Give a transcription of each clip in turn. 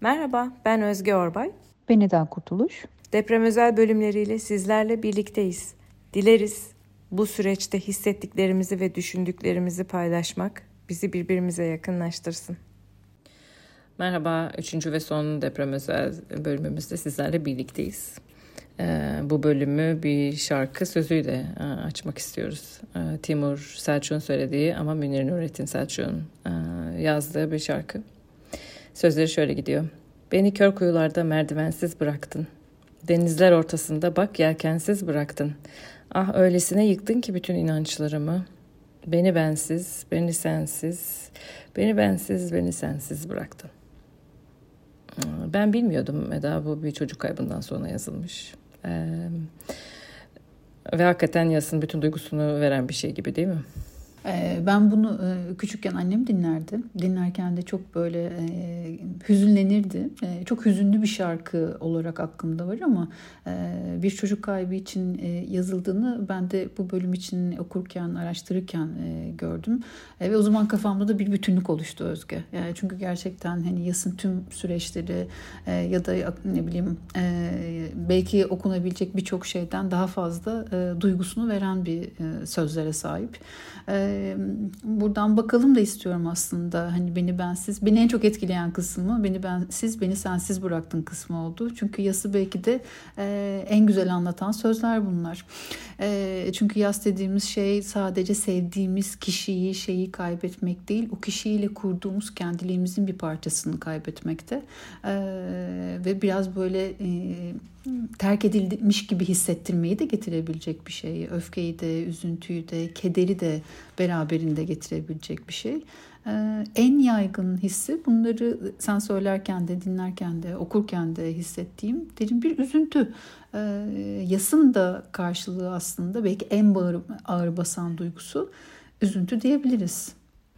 Merhaba, ben Özge Orbay. Ben Eda Kurtuluş. Deprem özel bölümleriyle sizlerle birlikteyiz. Dileriz bu süreçte hissettiklerimizi ve düşündüklerimizi paylaşmak bizi birbirimize yakınlaştırsın. Merhaba, üçüncü ve son deprem özel bölümümüzde sizlerle birlikteyiz. Ee, bu bölümü bir şarkı sözüyle e, açmak istiyoruz. Ee, Timur Selçuk'un söylediği ama Münir Nurettin Selçuk'un e, yazdığı bir şarkı. Sözleri şöyle gidiyor. Beni kör kuyularda merdivensiz bıraktın. Denizler ortasında bak yelkensiz bıraktın. Ah öylesine yıktın ki bütün inançlarımı. Beni bensiz, beni sensiz, beni bensiz, beni sensiz bıraktın. Ben bilmiyordum Eda bu bir çocuk kaybından sonra yazılmış. Ee, ve hakikaten Yas'ın bütün duygusunu veren bir şey gibi değil mi? Ee, ben bunu e, küçükken annem dinlerdi. Dinlerken de çok böyle e, hüzünlenirdi. E, çok hüzünlü bir şarkı olarak aklımda var ama bir çocuk kaybı için yazıldığını ben de bu bölüm için okurken, araştırırken gördüm. Ve o zaman kafamda da bir bütünlük oluştu Özge. Çünkü gerçekten hani yasın tüm süreçleri ya da ne bileyim belki okunabilecek birçok şeyden daha fazla duygusunu veren bir sözlere sahip buradan bakalım da istiyorum aslında. Hani beni bensiz, beni en çok etkileyen kısmı beni bensiz, beni sensiz bıraktın kısmı oldu. Çünkü yası belki de en güzel anlatan sözler bunlar. çünkü yas dediğimiz şey sadece sevdiğimiz kişiyi, şeyi kaybetmek değil, o kişiyle kurduğumuz kendiliğimizin bir parçasını kaybetmekte. ve biraz böyle terk edilmiş gibi hissettirmeyi de getirebilecek bir şey. Öfkeyi de, üzüntüyü de, kederi de beraberinde getirebilecek bir şey. Ee, en yaygın hissi bunları sen söylerken de, dinlerken de, okurken de hissettiğim derin bir üzüntü. Ee, yasın da karşılığı aslında belki en ağır, ağır basan duygusu üzüntü diyebiliriz.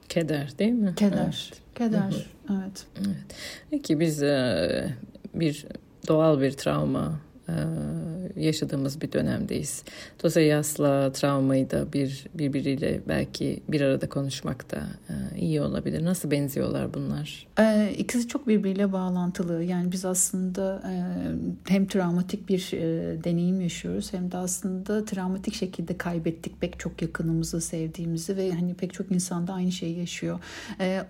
Keder değil mi? Keder. Evet. Keder. Evet. evet. Peki biz e, bir doğal bir travma yaşadığımız bir dönemdeyiz. Dolayısıyla yasla travmayı da bir birbiriyle belki bir arada konuşmak da e, iyi olabilir. Nasıl benziyorlar bunlar? Ee, ikisi çok birbiriyle bağlantılı. Yani biz aslında e, hem travmatik bir deneyim yaşıyoruz hem de aslında travmatik şekilde kaybettik pek çok yakınımızı, sevdiğimizi ve hani pek çok insan da aynı şeyi yaşıyor.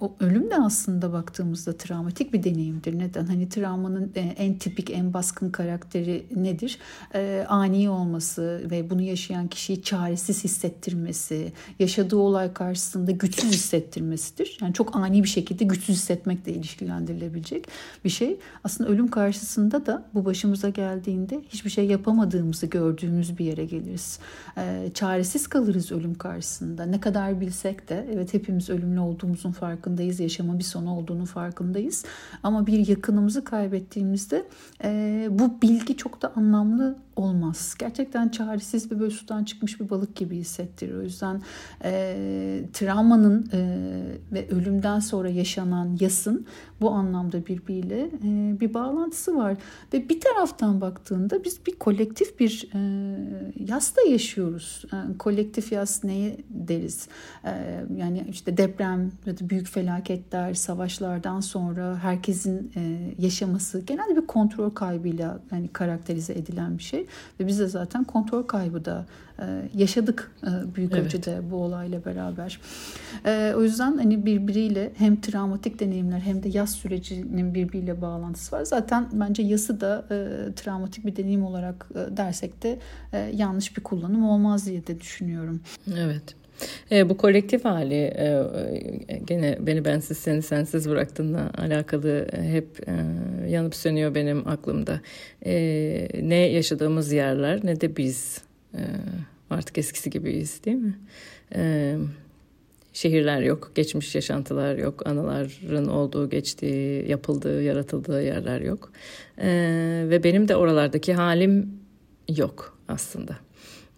O ölüm de aslında baktığımızda travmatik bir deneyimdir. Neden? Hani travmanın en tipik, en baskın karakteri nedir? E, ani olması ve bunu yaşayan kişiyi çaresiz hissettirmesi, yaşadığı olay karşısında güçsüz hissettirmesidir. Yani çok ani bir şekilde güçsüz hissetmekle ilişkilendirilebilecek bir şey. Aslında ölüm karşısında da bu başımıza geldiğinde hiçbir şey yapamadığımızı gördüğümüz bir yere geliriz. E, çaresiz kalırız ölüm karşısında. Ne kadar bilsek de evet hepimiz ölümlü olduğumuzun farkındayız. Yaşamın bir sonu olduğunu farkındayız. Ama bir yakınımızı kaybettiğimizde e, bu bilgi çok da anlamlı olmaz. Gerçekten çaresiz ve böyle sudan çıkmış bir balık gibi hissettirir. O yüzden e, travmanın e, ve ölümden sonra yaşanan yasın bu anlamda birbiriyle e, bir bağlantısı var. Ve bir taraftan baktığında biz bir kolektif bir e, yasta yaşıyoruz. Yani e, kolektif yas neye deriz? E, yani işte deprem ya da büyük felaketler, savaşlardan sonra herkesin e, yaşaması genelde bir kontrol kaybıyla yani karakterize edilen bir şey. Ve biz de zaten kontrol kaybı da e, yaşadık e, büyük evet. ölçüde bu olayla beraber. E, o yüzden hani birbiriyle hem travmatik deneyimler hem de yas sürecinin birbiriyle bağlantısı var. Zaten bence yası da travmatik bir deneyim olarak dersek de yanlış bir kullanım olmaz diye de düşünüyorum. Evet. E, bu kolektif hali e, gene beni bensiz seni sensiz bıraktığında alakalı hep e, yanıp sönüyor benim aklımda. E, ne yaşadığımız yerler ne de biz e, artık eskisi gibiyiz değil mi? E, şehirler yok, geçmiş yaşantılar yok, anıların olduğu, geçtiği, yapıldığı, yaratıldığı yerler yok. E, ve benim de oralardaki halim yok aslında.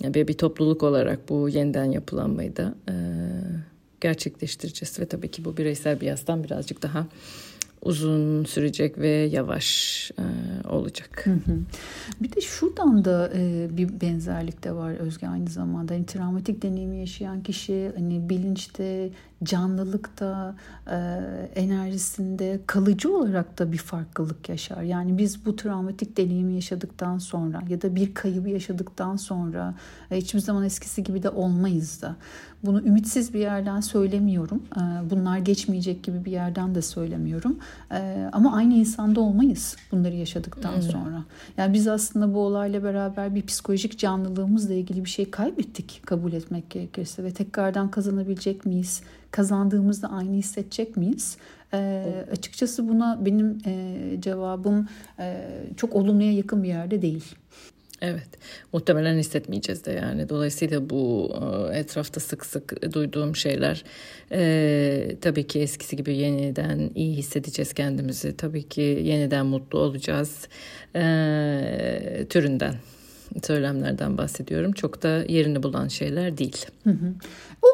Yani bir topluluk olarak bu yeniden yapılanmayı da e, gerçekleştireceğiz. Ve tabii ki bu bireysel bir yastan birazcık daha uzun sürecek ve yavaş e, olacak. Bir de şuradan da e, bir benzerlik de var Özge aynı zamanda. Yani travmatik deneyimi yaşayan kişi hani bilinçte canlılıkta, e, enerjisinde kalıcı olarak da bir farklılık yaşar. Yani biz bu travmatik deneyimi yaşadıktan sonra ya da bir kaybı yaşadıktan sonra e, hiçbir zaman eskisi gibi de olmayız da. Bunu ümitsiz bir yerden söylemiyorum. E, bunlar geçmeyecek gibi bir yerden de söylemiyorum. Ama aynı insanda olmayız bunları yaşadıktan evet. sonra. Yani biz aslında bu olayla beraber bir psikolojik canlılığımızla ilgili bir şey kaybettik kabul etmek gerekirse ve tekrardan kazanabilecek miyiz? Kazandığımızda aynı hissedecek miyiz? E, açıkçası buna benim e, cevabım e, çok olumluya yakın bir yerde değil. Evet, muhtemelen hissetmeyeceğiz de yani. Dolayısıyla bu e, etrafta sık sık duyduğum şeyler e, tabii ki eskisi gibi yeniden iyi hissedeceğiz kendimizi. Tabii ki yeniden mutlu olacağız e, türünden söylemlerden bahsediyorum. Çok da yerini bulan şeyler değil. Hı hı.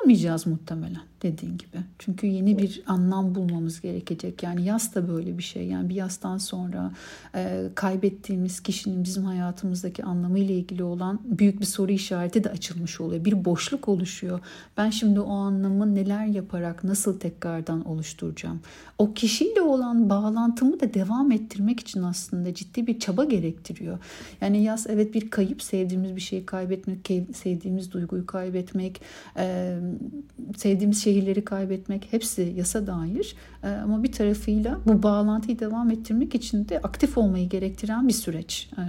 Olmayacağız muhtemelen dediğin gibi. Çünkü yeni bir anlam bulmamız gerekecek. Yani yaz da böyle bir şey. Yani bir yastan sonra e, kaybettiğimiz kişinin bizim hayatımızdaki anlamıyla ilgili olan büyük bir soru işareti de açılmış oluyor. Bir boşluk oluşuyor. Ben şimdi o anlamı neler yaparak nasıl tekrardan oluşturacağım? O kişiyle olan bağlantımı da devam ettirmek için aslında ciddi bir çaba gerektiriyor. Yani yaz evet bir kayıp, sevdiğimiz bir şeyi kaybetmek, sevdiğimiz duyguyu kaybetmek, e, sevdiğimiz şehirleri kaybetmek hepsi yasa dair. E, ama bir tarafıyla bu bağlantıyı devam ettirmek için de aktif olmayı gerektiren bir süreç e,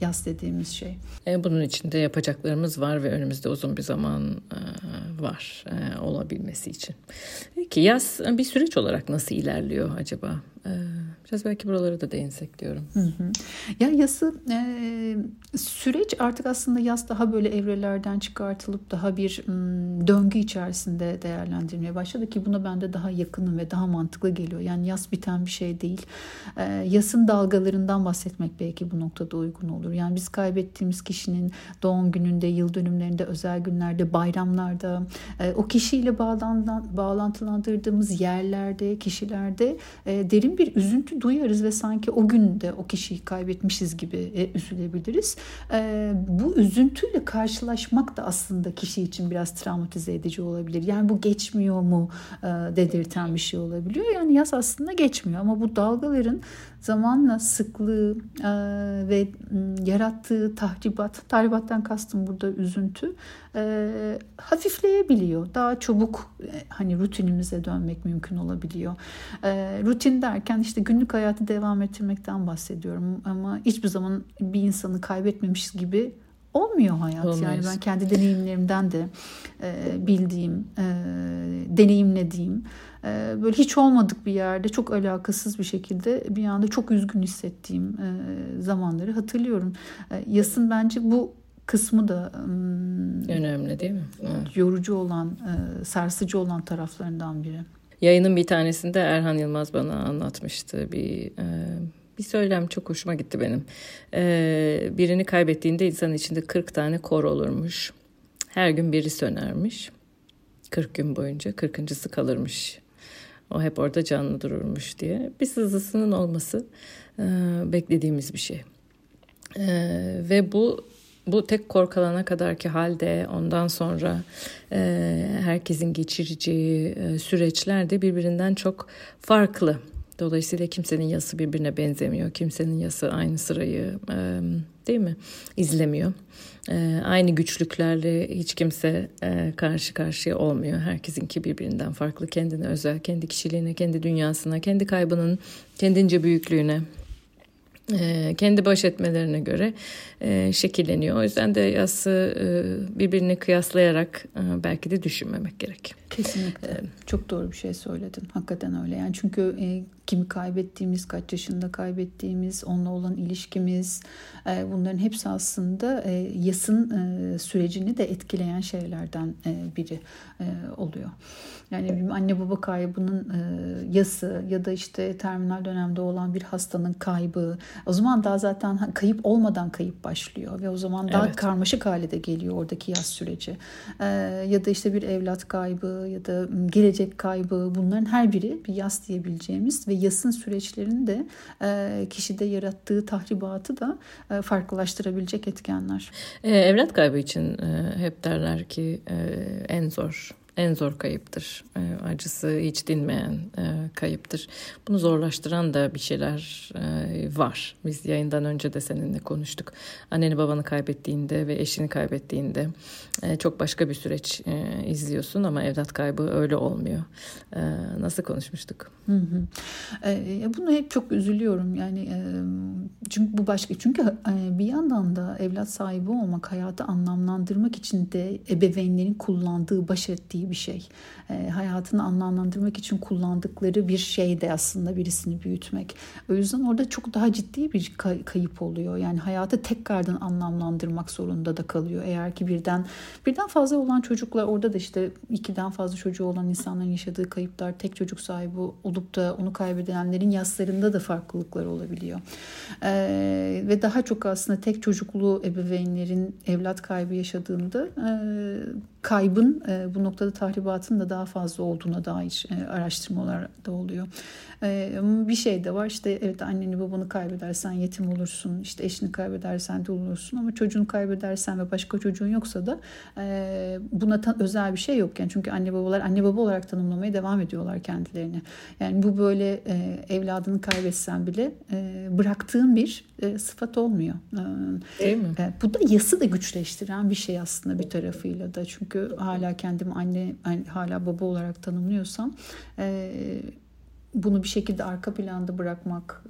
yaz dediğimiz şey. E, bunun için de yapacaklarımız var ve önümüzde uzun bir zaman var olabilmesi için. Peki yaz bir süreç olarak nasıl ilerliyor acaba? Biraz belki buralara da değinsek diyorum. Hı hı. Ya yası e, süreç artık aslında yaz daha böyle evrelerden çıkartılıp daha bir m, döngü içerisinde değerlendirmeye başladı ki buna bende daha yakınım ve daha mantıklı geliyor. Yani yaz biten bir şey değil. E, yasın dalgalarından bahsetmek belki bu noktada uygun olur. Yani biz kaybettiğimiz kişinin doğum gününde, yıl dönümlerinde, özel günlerde, bayramlarda, e, o kişiyle bağlantılandırdığımız yerlerde, kişilerde e, derin bir üzüntü duyarız ve sanki o gün de o kişiyi kaybetmişiz gibi e, üzülebiliriz. E, bu üzüntüyle karşılaşmak da aslında kişi için biraz travmatize edici olabilir. Yani bu geçmiyor mu e, dedirten bir şey olabiliyor. Yani yaz aslında geçmiyor ama bu dalgaların zamanla sıklığı e, ve yarattığı tahribat, tahribattan kastım burada üzüntü e, hafifleyebiliyor. Daha çabuk e, hani rutinimize dönmek mümkün olabiliyor. E, rutin derken işte günlük hayatı devam ettirmekten bahsediyorum ama hiçbir zaman bir insanı kaybetmemiş gibi olmuyor hayat. Olmayız. Yani ben kendi deneyimlerimden de e, bildiğim, e, deneyimlediğim e, böyle hiç olmadık bir yerde çok alakasız bir şekilde bir anda çok üzgün hissettiğim e, zamanları hatırlıyorum. E, yasın bence bu kısmı da önemli değil mi? Evet. Yorucu olan, e, sarsıcı olan taraflarından biri. Yayının bir tanesinde Erhan Yılmaz bana anlatmıştı bir e, bir söylem çok hoşuma gitti benim. E, birini kaybettiğinde insan içinde 40 tane kor olurmuş. Her gün biri sönermiş. 40 gün boyunca 40.sı kalırmış. O hep orada canlı dururmuş diye. Bir sızısının olması beklediğimiz bir şey. ve bu bu tek korkalana kadarki halde ondan sonra e, herkesin geçireceği e, süreçler de birbirinden çok farklı. Dolayısıyla kimsenin yası birbirine benzemiyor. Kimsenin yası aynı sırayı e, değil mi izlemiyor. E, aynı güçlüklerle hiç kimse e, karşı karşıya olmuyor. Herkesinki birbirinden farklı. Kendine özel, kendi kişiliğine, kendi dünyasına, kendi kaybının kendince büyüklüğüne kendi baş etmelerine göre e, şekilleniyor. O yüzden de yası e, birbirini kıyaslayarak e, belki de düşünmemek gerek. Kesinlikle. Ee, Çok doğru bir şey söyledin. Hakikaten öyle. Yani çünkü kimi kaybettiğimiz, kaç yaşında kaybettiğimiz, onunla olan ilişkimiz e, bunların hepsi aslında e, yasın e, sürecini de etkileyen şeylerden biri oluyor. Yani bir anne baba kaybının yası ya da işte terminal dönemde olan bir hastanın kaybı o zaman daha zaten kayıp olmadan kayıp başlıyor ve o zaman daha evet. karmaşık hale de geliyor oradaki yaz süreci. Ya da işte bir evlat kaybı ya da gelecek kaybı bunların her biri bir yas diyebileceğimiz ve yasın süreçlerini de e, kişide yarattığı tahribatı da e, farklılaştırabilecek etkenler. E, evlat kaybı için e, hep derler ki e, en zor en zor kayıptır. E, acısı hiç dinmeyen e, kayıptır. Bunu zorlaştıran da bir şeyler e, var. Biz yayından önce de seninle konuştuk. Anneni babanı kaybettiğinde ve eşini kaybettiğinde e, çok başka bir süreç e, izliyorsun ama evlat kaybı öyle olmuyor. E, nasıl konuşmuştuk? Hı hı. E, bunu hep çok üzülüyorum. Yani e, çünkü bu başka çünkü e, bir yandan da evlat sahibi olmak hayatı anlamlandırmak için de ebeveynlerin kullandığı, baş ettiği bir şey. E, hayatını anlamlandırmak için kullandıkları bir şey de aslında birisini büyütmek. O yüzden orada çok daha ciddi bir kay- kayıp oluyor. Yani hayatı tekrardan anlamlandırmak zorunda da kalıyor. Eğer ki birden birden fazla olan çocuklar orada da işte ikiden fazla çocuğu olan insanların yaşadığı kayıplar tek çocuk sahibi olup da onu kaybedenlerin yaslarında da farklılıklar olabiliyor. Ee, ve daha çok aslında tek çocuklu ebeveynlerin evlat kaybı yaşadığında e, kaybın e, bu noktada tahribatın da daha fazla olduğuna dair e, araştırmalar da oluyor. E, bir şey de var işte evet anneni babanı kaybedersen yetim olursun işte eşini kaybedersen de olursun ama çocuğunu kaybedersen ve başka çocuğun yoksa da e, buna ta, özel bir şey yok yani çünkü anne babalar anne baba olarak tanımlamaya devam ediyorlar kendilerini. Yani bu böyle e, evladını kaybetsen bile e, bıraktığın bir e, sıfat olmuyor. E, Değil mi? E, bu da yası da güçleştiren bir şey aslında bir tarafıyla da çünkü hala kendimi anne hala baba olarak tanımlıyorsam bunu bir şekilde arka planda bırakmak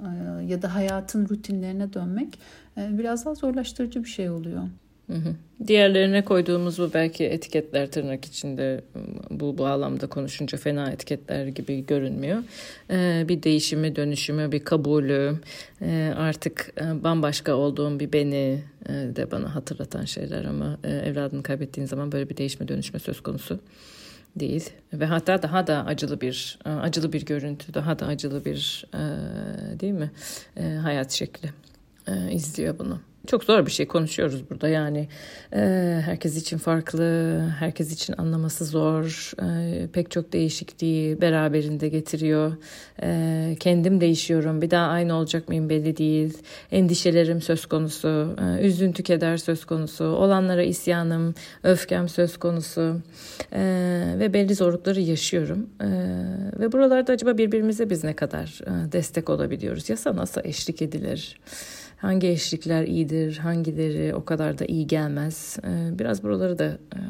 ya da hayatın rutinlerine dönmek biraz daha zorlaştırıcı bir şey oluyor. Diğerlerine koyduğumuz bu belki etiketler tırnak içinde bu bağlamda konuşunca fena etiketler gibi görünmüyor. Ee, bir değişimi, dönüşümü, bir kabulü, e, artık bambaşka olduğum bir beni e, de bana hatırlatan şeyler ama e, evladını kaybettiğin zaman böyle bir değişme, dönüşme söz konusu değil ve hatta daha da acılı bir e, acılı bir görüntü, daha da acılı bir değil mi hayat şekli izliyor bunu. Çok zor bir şey konuşuyoruz burada yani e, herkes için farklı, herkes için anlaması zor, e, pek çok değişikliği beraberinde getiriyor. E, kendim değişiyorum, bir daha aynı olacak mıyım belli değil. Endişelerim söz konusu, e, üzüntü keder söz konusu, olanlara isyanım, öfkem söz konusu e, ve belli zorlukları yaşıyorum. E, ve buralarda acaba birbirimize biz ne kadar e, destek olabiliyoruz? Yasa nasıl eşlik edilir? Hangi eşlikler iyidir, hangileri o kadar da iyi gelmez. Ee, biraz buraları da e,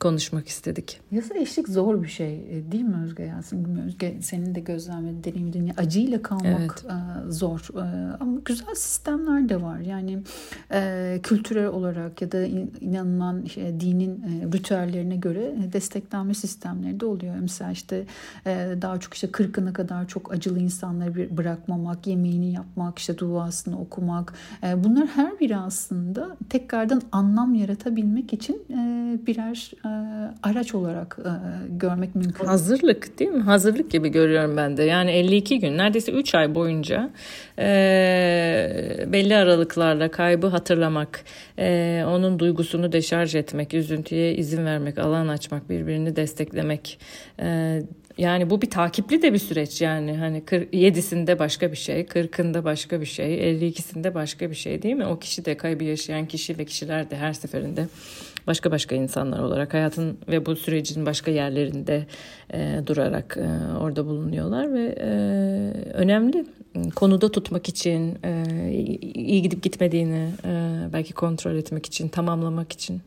konuşmak istedik. Yasa eşlik zor bir şey e, değil mi Özge Yasin? Özge senin de gözlemlediğin, deneyimlediğin acıyla kalmak evet. E, zor. Ama güzel sistemler de var. Yani kültürel olarak ya da inanılan dinin ritüellerine göre desteklenme sistemleri de oluyor. Mesela işte daha çok işte kırkına kadar çok acılı insanları bırakmamak, yemeğini yapmak, işte duasını okumak. Bunlar her biri aslında tekrardan anlam yaratabilmek için birer e, araç olarak e, görmek mümkün. Hazırlık değil mi? Hazırlık gibi görüyorum ben de. Yani 52 gün neredeyse 3 ay boyunca e, belli aralıklarla kaybı hatırlamak, e, onun duygusunu deşarj etmek, üzüntüye izin vermek, alan açmak, birbirini desteklemek, yani bu bir takipli de bir süreç yani hani 7'sinde başka bir şey, 40'ında başka bir şey, 52'sinde başka bir şey değil mi? O kişi de kaybı yaşayan kişi ve kişiler de her seferinde başka başka insanlar olarak hayatın ve bu sürecin başka yerlerinde e, durarak e, orada bulunuyorlar ve e, önemli konuda tutmak için, e, iyi gidip gitmediğini e, belki kontrol etmek için, tamamlamak için.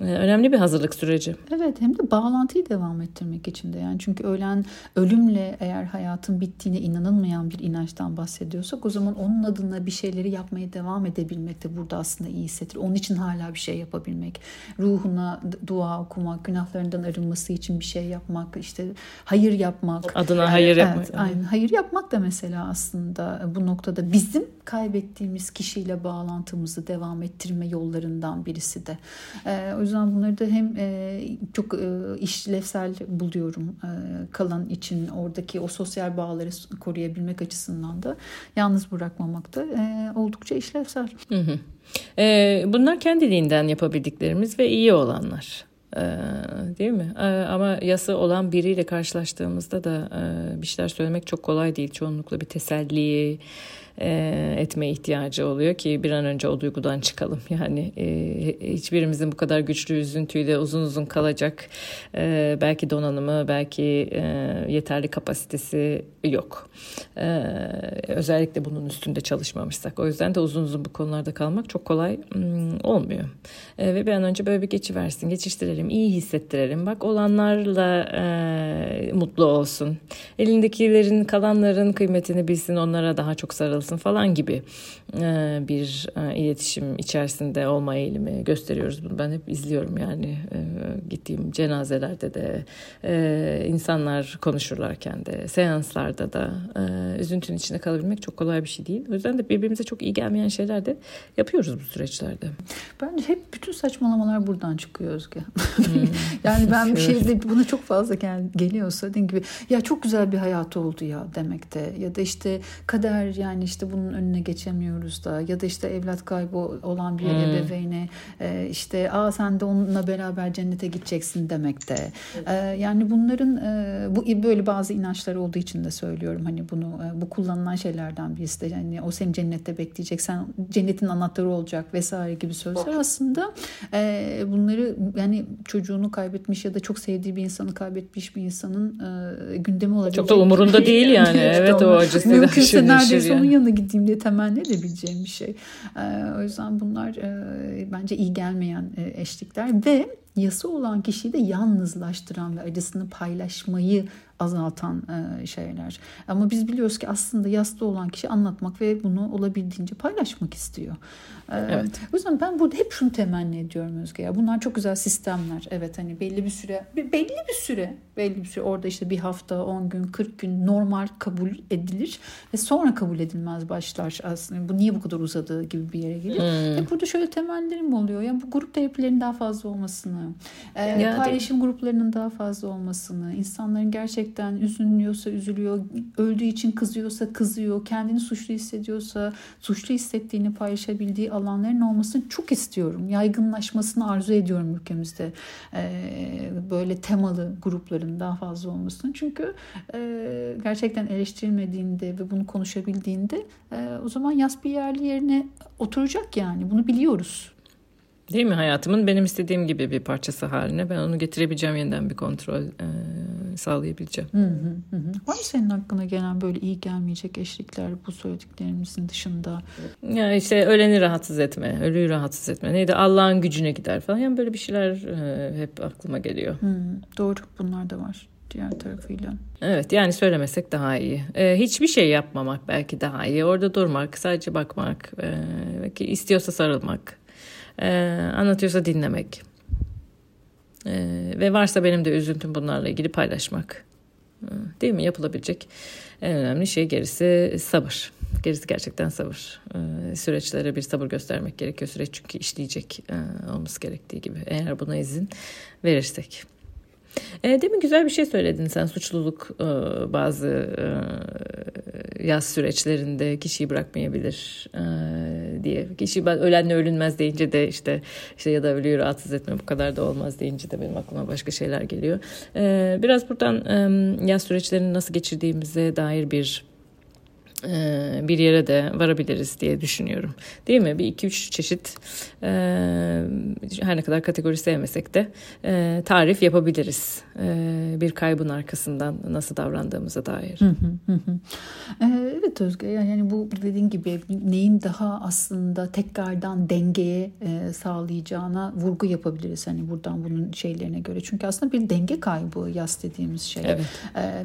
Ee, önemli bir hazırlık süreci. Evet hem de bağlantıyı devam ettirmek için de yani çünkü ölen ölümle eğer hayatın bittiğine inanılmayan bir inançtan bahsediyorsak o zaman onun adına bir şeyleri yapmaya devam edebilmek de burada aslında iyi hissettir. Onun için hala bir şey yapabilmek, ruhuna dua okumak, günahlarından arınması için bir şey yapmak, işte hayır yapmak. Adına hayır yapmak. Evet, aynen. Hayır yapmak da mesela aslında bu noktada bizim kaybettiğimiz kişiyle bağlantımızı devam ettirme yollarından birisi de. Ee, o yüzden bunları da hem e, çok e, işlevsel buluyorum e, kalan için oradaki o sosyal bağları koruyabilmek açısından da yalnız bırakmamak da e, oldukça işlevsel. Hı hı. E, bunlar kendiliğinden yapabildiklerimiz ve iyi olanlar. Ee, değil mi? Ee, ama yası olan biriyle karşılaştığımızda da e, bir şeyler söylemek çok kolay değil. Çoğunlukla bir teselli, e, etme ihtiyacı oluyor ki bir an önce o duygudan çıkalım. Yani e, hiçbirimizin bu kadar güçlü üzüntüyle uzun uzun kalacak e, belki donanımı belki e, yeterli kapasitesi yok. E, özellikle bunun üstünde çalışmamışsak. O yüzden de uzun uzun bu konularda kalmak çok kolay mm, olmuyor. E, ve bir an önce böyle bir geçiversin, geçiştirelim, iyi hissettirelim. Bak olanlarla e, mutlu olsun. Elindekilerin, kalanların kıymetini bilsin, onlara daha çok sarılsın falan gibi e, bir e, iletişim içerisinde olma eğilimi gösteriyoruz. Bunu ben hep izliyorum yani e, gittiğim cenazelerde de e, insanlar konuşurlarken de seanslarda da e, üzüntünün içinde kalabilmek çok kolay bir şey değil. O yüzden de birbirimize çok iyi gelmeyen şeyler de yapıyoruz bu süreçlerde. Bence hep bütün saçmalamalar buradan çıkıyor Özge. Hmm. yani ben bir şeyde buna çok fazla gel, geliyorsa dediğim gibi ya çok güzel bir hayat oldu ya demekte ya da işte kader yani işte bunun önüne geçemiyoruz da ya da işte evlat kaybı olan bir hmm. ebeveyne e, işte aa sen de onunla beraber cennete gideceksin demekte. E, yani bunların e, bu böyle bazı inançlar olduğu için de söylüyorum hani bunu e, bu kullanılan şeylerden birisi de yani o seni cennette bekleyecek sen cennetin anahtarı olacak vesaire gibi sözler aslında e, bunları yani çocuğunu kaybetmiş ya da çok sevdiği bir insanı kaybetmiş bir insanın e, gündemi olacak. Çok da umurunda değil yani. evet o acısıyla Mümkünse neredeyse yani. onun yanına gideyim diye temenni edebileceğim bir şey. E, o yüzden bunlar e, bence iyi gelmeyen e, eşlikler ve yası olan kişiyi de yalnızlaştıran ve acısını paylaşmayı azaltan e, şeyler. Ama biz biliyoruz ki aslında yasta olan kişi anlatmak ve bunu olabildiğince paylaşmak istiyor. E, evet. O yüzden ben burada hep şunu temenni ediyorum Özge ya. Bunlar çok güzel sistemler. Evet hani belli bir süre belli bir süre belli bir süre orada işte bir hafta 10 gün 40 gün normal kabul edilir ve sonra kabul edilmez başlar aslında. Bu niye bu kadar uzadığı gibi bir yere geliyor. Hmm. Ve burada şöyle temellerim oluyor. Yani bu grup terapilerinin daha fazla olmasını, e, paylaşım gruplarının daha fazla olmasını, insanların gerçek gerçekten üzülüyorsa üzülüyor, öldüğü için kızıyorsa kızıyor, kendini suçlu hissediyorsa suçlu hissettiğini paylaşabildiği alanların olmasını çok istiyorum. Yaygınlaşmasını arzu ediyorum ülkemizde. Ee, böyle temalı grupların daha fazla olmasını. Çünkü e, gerçekten eleştirilmediğinde ve bunu konuşabildiğinde e, o zaman yas bir yerli yerine oturacak yani. Bunu biliyoruz. Değil mi hayatımın benim istediğim gibi bir parçası haline ben onu getirebileceğim yeniden bir kontrol e, sağlayabileceğim. Hı hı hı. Var mı senin aklına gelen böyle iyi gelmeyecek eşlikler bu söylediklerimizin dışında? Ya işte öleni rahatsız etme, ölüyü rahatsız etme. Neydi Allah'ın gücüne gider falan. Yani böyle bir şeyler e, hep aklıma geliyor. Hı, doğru bunlar da var diğer tarafıyla. Evet yani söylemesek daha iyi. Ee, hiçbir şey yapmamak belki daha iyi. Orada durmak, sadece bakmak, e, belki istiyorsa sarılmak, e, anlatıyorsa dinlemek. Ee, ve varsa benim de üzüntüm bunlarla ilgili paylaşmak. Ee, değil mi? Yapılabilecek en önemli şey gerisi sabır. Gerisi gerçekten sabır. Ee, süreçlere bir sabır göstermek gerekiyor. Süreç çünkü işleyecek e, olması gerektiği gibi. Eğer buna izin verirsek. E, demin güzel bir şey söyledin sen suçluluk e, bazı e, yaz süreçlerinde kişiyi bırakmayabilir e, diye. Kişi ben ölenle ölünmez deyince de işte işte ya da ölüyü rahatsız etme bu kadar da olmaz deyince de benim aklıma başka şeyler geliyor. E, biraz buradan e, yaz süreçlerini nasıl geçirdiğimize dair bir bir yere de varabiliriz diye düşünüyorum. Değil mi? Bir iki üç çeşit e, her ne kadar kategori sevmesek de e, tarif yapabiliriz. Bir kaybın arkasından nasıl davrandığımıza dair. Evet Özge yani bu dediğin gibi neyin daha aslında tekrardan dengeye sağlayacağına vurgu yapabiliriz. Hani buradan bunun şeylerine göre. Çünkü aslında bir denge kaybı yaz dediğimiz şey. Evet.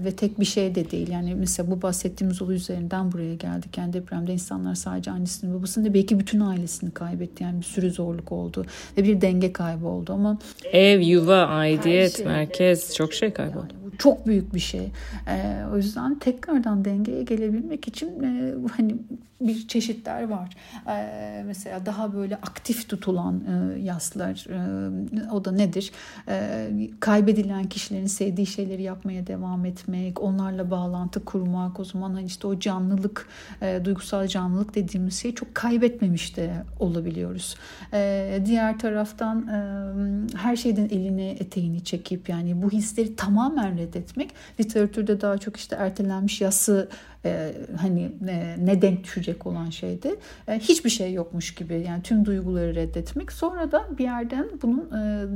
Ve tek bir şey de değil. Yani mesela bu bahsettiğimiz olay üzerinden neden buraya geldik? Yani depremde insanlar sadece annesini babasını değil belki bütün ailesini kaybetti. Yani bir sürü zorluk oldu ve bir denge kaybı oldu ama ev, yuva, aidiyet, şey, merkez çok şey kayboldu. Yani çok büyük bir şey. Ee, o yüzden tekrardan dengeye gelebilmek için e, hani bir çeşitler var. Ee, mesela daha böyle aktif tutulan e, yaslar e, o da nedir? E, kaybedilen kişilerin sevdiği şeyleri yapmaya devam etmek, onlarla bağlantı kurmak, o zaman hani işte o canlılık, e, duygusal canlılık dediğimiz şeyi çok kaybetmemiş de olabiliyoruz. E, diğer taraftan e, her şeyden eline eteğini çekip yani bu hisleri tamamen reddetmek. Literatürde daha çok işte ertelenmiş yası e, hani e, ne denk düşecek olan şeydi. E, hiçbir şey yokmuş gibi yani tüm duyguları reddetmek. Sonra da bir yerden bunun e,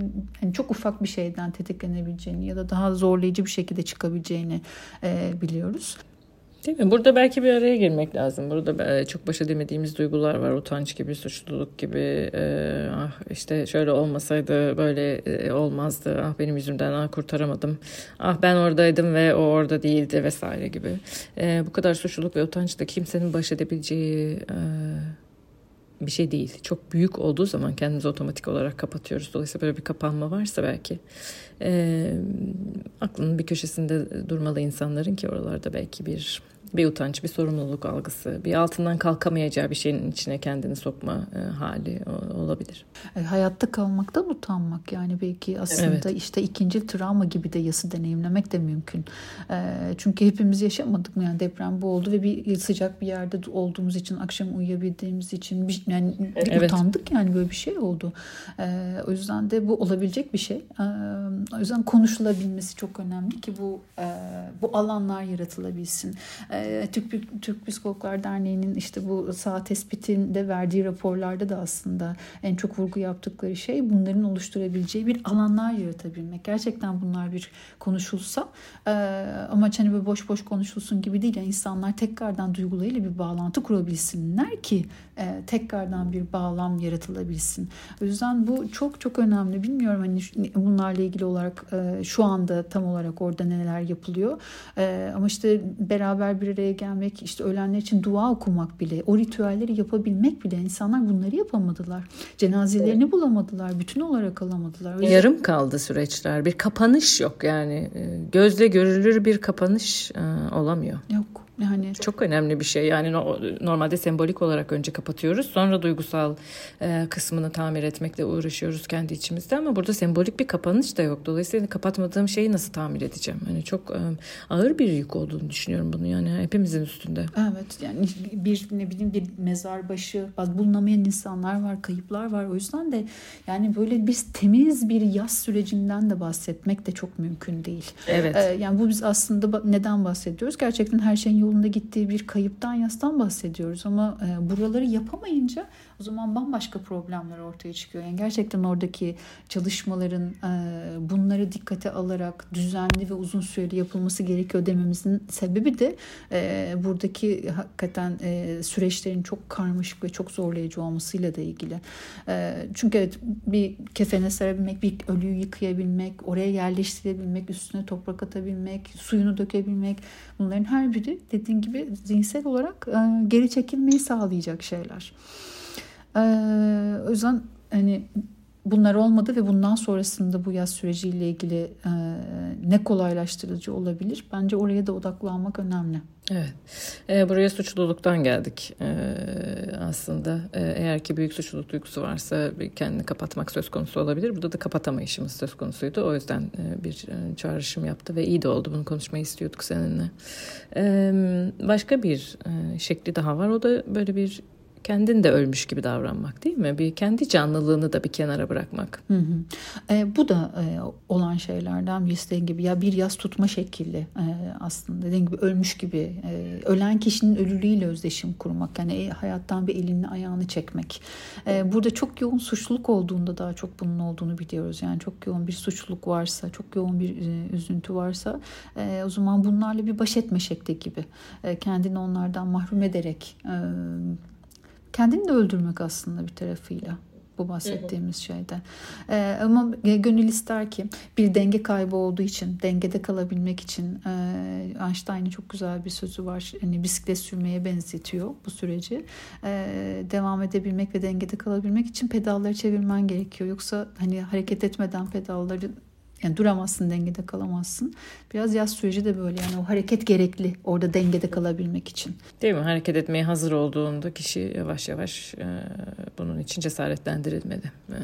hani çok ufak bir şeyden tetiklenebileceğini ya da daha zorlayıcı bir şekilde çıkabileceğini e, biliyoruz. Değil mi? Burada belki bir araya girmek lazım. Burada e, çok başa demediğimiz duygular var. Utanç gibi, suçluluk gibi. E, ah işte şöyle olmasaydı böyle e, olmazdı. Ah benim yüzümden ah kurtaramadım. Ah ben oradaydım ve o orada değildi vesaire gibi. bu kadar suçluluk ve utanç da kimsenin baş edebileceği bir şey değil. Çok büyük olduğu zaman kendimizi otomatik olarak kapatıyoruz. Dolayısıyla böyle bir kapanma varsa belki e, aklının bir köşesinde durmalı insanların ki oralarda belki bir bir utanç, bir sorumluluk algısı, bir altından kalkamayacağı bir şeyin içine kendini sokma e, hali olabilir. E, hayatta kalmaktan utanmak yani belki aslında evet. işte ikinci travma gibi de yası deneyimlemek de mümkün. E, çünkü hepimiz yaşamadık mı yani deprem bu oldu ve bir sıcak bir yerde olduğumuz için akşam uyuyabildiğimiz için bir, yani evet. utandık yani böyle bir şey oldu. E, o yüzden de bu olabilecek bir şey. E, o yüzden konuşulabilmesi çok önemli ki bu e, bu alanlar yaratılabilsin. E, Türk, Türk Psikologlar Derneği'nin işte bu sağ tespitinde verdiği raporlarda da aslında en çok vurgu yaptıkları şey bunların oluşturabileceği bir alanlar yaratabilmek. Gerçekten bunlar bir konuşulsa e, amaç hani böyle boş boş konuşulsun gibi değil. Yani insanlar tekrardan duygularıyla bir bağlantı kurabilsinler ki e, tekrardan bir bağlam yaratılabilsin. O yüzden bu çok çok önemli. Bilmiyorum hani bunlarla ilgili olarak e, şu anda tam olarak orada neler yapılıyor. Ama işte beraber bir araya gelmek, işte ölenler için dua okumak bile, o ritüelleri yapabilmek bile insanlar bunları yapamadılar. Cenazelerini evet. bulamadılar, bütün olarak alamadılar. Yüzden... Yarım kaldı süreçler. Bir kapanış yok yani. E, gözle görülür bir kapanış e, olamıyor. Yok. Çok önemli bir şey. Yani normalde sembolik olarak önce kapatıyoruz. Sonra duygusal e, kısmını tamir etmekle uğraşıyoruz kendi içimizde ama burada sembolik bir kapanış da yok. Dolayısıyla kapatmadığım şeyi nasıl tamir edeceğim? Hani çok e, ağır bir yük olduğunu düşünüyorum bunu yani hepimizin üstünde. Evet yani bir ne bileyim bir mezar başı bulunamayan insanlar var, kayıplar var. O yüzden de yani böyle biz temiz bir yaz sürecinden de bahsetmek de çok mümkün değil. Evet. Ee, yani bu biz aslında neden bahsediyoruz? Gerçekten her şeyin yolunda gittiği bir kayıptan yastan bahsediyoruz ama e, buraları yapamayınca o zaman bambaşka problemler ortaya çıkıyor. Yani gerçekten oradaki çalışmaların e, bunları dikkate alarak düzenli ve uzun süreli yapılması gerekiyor dememizin sebebi de e, buradaki hakikaten e, süreçlerin çok karmaşık ve çok zorlayıcı olmasıyla da ilgili. Çünkü evet bir kefene sarabilmek, bir ölüyü yıkayabilmek, oraya yerleştirebilmek, üstüne toprak atabilmek, suyunu dökebilmek bunların her biri dediğin gibi zihinsel olarak geri çekilmeyi sağlayacak şeyler. Ee, o yüzden hani bunlar olmadı ve bundan sonrasında bu yaz süreciyle ilgili e, ne kolaylaştırıcı olabilir? Bence oraya da odaklanmak önemli. Evet. E, buraya suçluluktan geldik e, aslında. E, eğer ki büyük suçluluk duygusu varsa kendini kapatmak söz konusu olabilir. Burada da kapatamayışımız söz konusuydu. O yüzden e, bir e, çağrışım yaptı ve iyi de oldu. Bunu konuşmayı istiyorduk seninle. E, başka bir e, şekli daha var. O da böyle bir kendin de ölmüş gibi davranmak değil mi? Bir kendi canlılığını da bir kenara bırakmak. Hı hı. E, bu da e, olan şeylerden bir dediğin gibi ya bir yaz tutma şekli e, aslında dediğin gibi ölmüş gibi e, ölen kişinin ölülüğüyle özdeşim kurmak yani e, hayattan bir elini ayağını çekmek. E, burada çok yoğun suçluluk olduğunda daha çok bunun olduğunu biliyoruz. Yani çok yoğun bir suçluluk varsa, çok yoğun bir e, üzüntü varsa e, o zaman bunlarla bir baş etme şekli gibi. E, kendini onlardan mahrum ederek e, kendini de öldürmek aslında bir tarafıyla bu bahsettiğimiz hı hı. şeyde. Ee, ama gönül ister ki bir denge kaybı olduğu için, dengede kalabilmek için e, Einstein'ın çok güzel bir sözü var. Hani bisiklet sürmeye benzetiyor bu süreci. E, devam edebilmek ve dengede kalabilmek için pedalları çevirmen gerekiyor. Yoksa hani hareket etmeden pedalları yani duramazsın, dengede kalamazsın. Biraz yaz süreci de böyle yani o hareket gerekli orada dengede kalabilmek için. Değil mi? Hareket etmeye hazır olduğunda kişi yavaş yavaş e, bunun için cesaretlendirilmeli. E,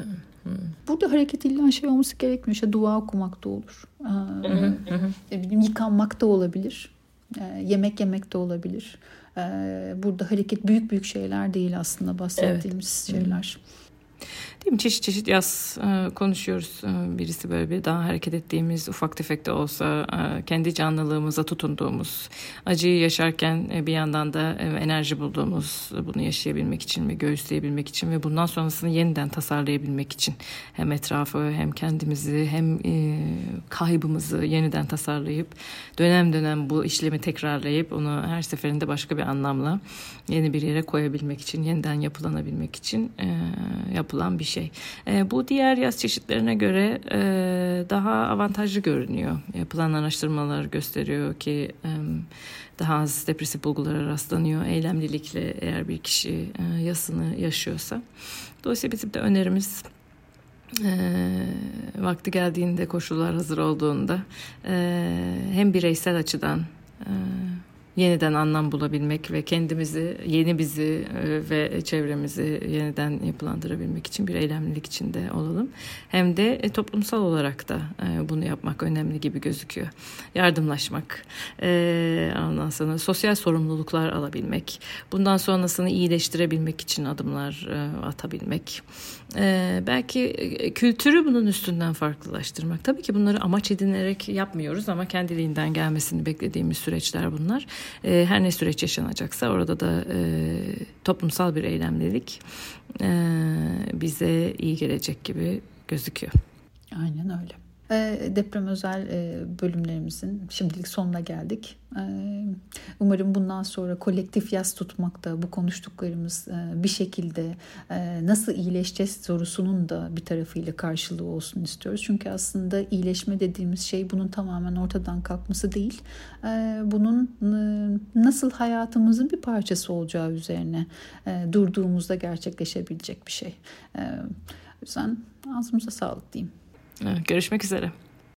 hmm. Burada hareket illa şey olması gerekmiyor. İşte dua okumak da olur. E, bileyim, yıkanmak da olabilir. E, yemek yemek de olabilir. E, burada hareket büyük büyük şeyler değil aslında bahsettiğimiz evet. şeyler. Değil mi? Çeşit çeşit yaz e, konuşuyoruz. E, birisi böyle bir daha hareket ettiğimiz ufak tefek de olsa e, kendi canlılığımıza tutunduğumuz, acıyı yaşarken bir yandan da enerji bulduğumuz, bunu yaşayabilmek için ve göğüsleyebilmek için ve bundan sonrasını yeniden tasarlayabilmek için hem etrafı hem kendimizi hem kaybımızı yeniden tasarlayıp dönem dönem bu işlemi tekrarlayıp onu her seferinde başka bir anlamla yeni bir yere koyabilmek için, yeniden yapılanabilmek için yapılan bir şey. E, bu diğer yaz çeşitlerine göre e, daha avantajlı görünüyor. Yapılan araştırmalar gösteriyor ki e, daha az depresif bulgulara rastlanıyor eylemlilikle eğer bir kişi e, yasını yaşıyorsa. Dolayısıyla bizim de önerimiz e, vakti geldiğinde koşullar hazır olduğunda e, hem bireysel açıdan e, yeniden anlam bulabilmek ve kendimizi, yeni bizi e, ve çevremizi yeniden yapılandırabilmek için bir eylemlilik içinde olalım. Hem de e, toplumsal olarak da e, bunu yapmak önemli gibi gözüküyor. Yardımlaşmak, ondan sonra sosyal sorumluluklar alabilmek, bundan sonrasını iyileştirebilmek için adımlar atabilmek. Belki kültürü bunun üstünden farklılaştırmak. Tabii ki bunları amaç edinerek yapmıyoruz ama kendiliğinden gelmesini beklediğimiz süreçler bunlar. E, her ne süreç yaşanacaksa orada da e, toplumsal bir eylemlilik e, bize iyi gelecek gibi gözüküyor. Aynen öyle. Deprem özel e, bölümlerimizin şimdilik sonuna geldik. Ee, umarım bundan sonra kolektif yaz tutmakta bu konuştuklarımız e, bir şekilde e, nasıl iyileşeceğiz sorusunun da bir tarafıyla karşılığı olsun istiyoruz. Çünkü aslında iyileşme dediğimiz şey bunun tamamen ortadan kalkması değil. Bunun nasıl hayatımızın bir parçası olacağı üzerine durduğumuzda gerçekleşebilecek bir şey. O yüzden ağzımıza sağlık diyeyim. Görüşmek üzere.